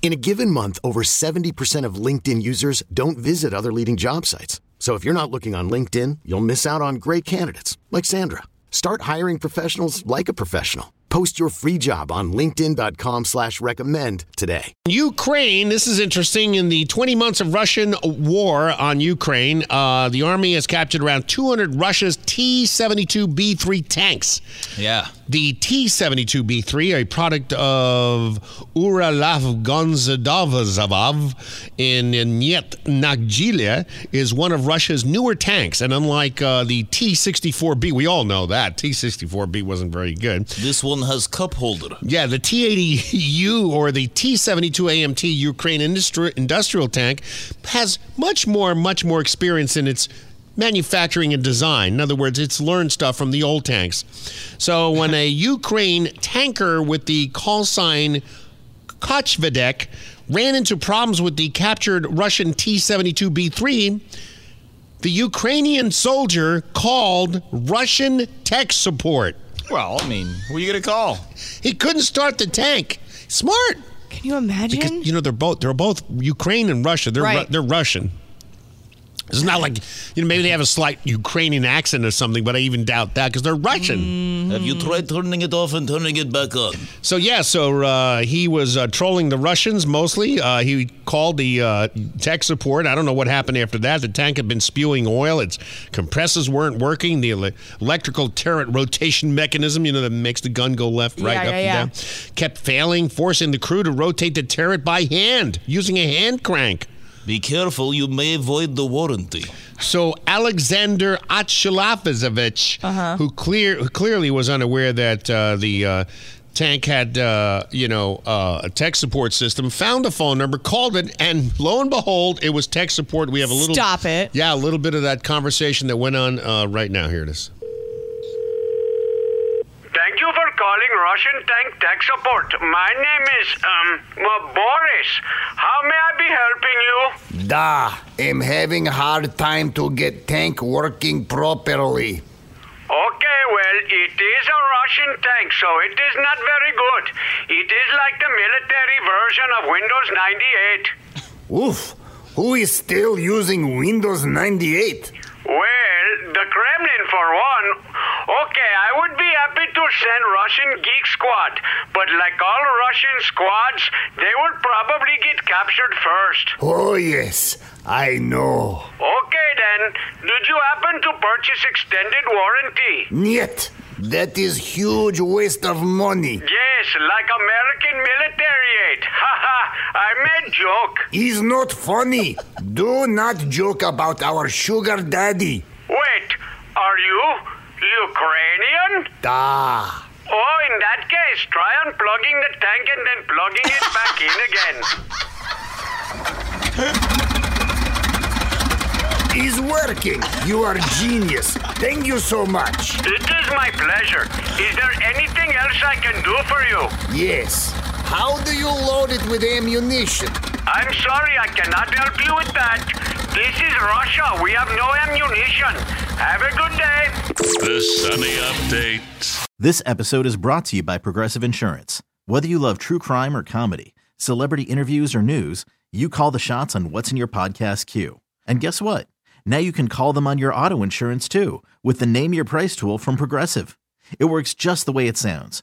In a given month, over 70% of LinkedIn users don't visit other leading job sites. So if you're not looking on LinkedIn, you'll miss out on great candidates like Sandra. Start hiring professionals like a professional. Post your free job on linkedin.com slash recommend today. Ukraine, this is interesting. In the 20 months of Russian war on Ukraine, uh, the army has captured around 200 Russia's T-72B3 tanks. Yeah. The T-72B3, a product of Uralav Gonzadovzavov in Nyet is one of Russia's newer tanks. And unlike uh, the T-64B, we all know that. T-64B wasn't very good. This one has cup holder. Yeah, the T-80U or the T-72 AMT Ukraine industri- industrial tank has much more, much more experience in its manufacturing and design. In other words, it's learned stuff from the old tanks. So when a Ukraine tanker with the call sign Kochvedek ran into problems with the captured Russian T-72B3, the Ukrainian soldier called Russian tech support. Well, I mean, who are you going to call? He couldn't start the tank. Smart. Can you imagine? Because you know they're both they're both Ukraine and Russia. They're Right. Ru- they're Russian. It's not like you know maybe they have a slight Ukrainian accent or something, but I even doubt that because they're Russian. Have you tried turning it off and turning it back on? So yeah, so uh, he was uh, trolling the Russians mostly. Uh, he called the uh, tech support. I don't know what happened after that. The tank had been spewing oil. Its compressors weren't working. The ele- electrical turret rotation mechanism, you know, that makes the gun go left, right, Yeah, up yeah, and yeah. down, kept failing, forcing the crew to rotate the turret by hand using a hand crank. Be careful, you may void the warranty. So Alexander Atshilafizovich, who clear who clearly was unaware that uh, the uh, tank had uh, you know uh, a tech support system, found a phone number, called it, and lo and behold, it was tech support. We have a little Stop it. Yeah, a little bit of that conversation that went on uh, right now. Here it is. Thank you for calling Russian Tank Tech Support. My name is, um, well, Boris. How may I be helping you? Da, am having a hard time to get tank working properly. Okay, well, it is a Russian tank, so it is not very good. It is like the military version of Windows 98. Oof, who is still using Windows 98? Well, the Kremlin for one. Okay, I would be happy to send Russian Geek Squad, but like all Russian squads, they will probably get captured first. Oh, yes, I know. Okay then, did you happen to purchase extended warranty? Niet, that is huge waste of money. Yes, like American military aid. Ha ha, I made joke. Is not funny. Do not joke about our sugar daddy. Wait, are you Da. Oh, in that case, try unplugging the tank and then plugging it back in again. Is working. You are genius. Thank you so much. It is my pleasure. Is there anything else I can do for you? Yes. How do you load it with ammunition? I'm sorry, I cannot help you with that. This is Russia. We have no ammunition. Have a good day. The Sunny Update. This episode is brought to you by Progressive Insurance. Whether you love true crime or comedy, celebrity interviews or news, you call the shots on what's in your podcast queue. And guess what? Now you can call them on your auto insurance too with the Name Your Price tool from Progressive. It works just the way it sounds.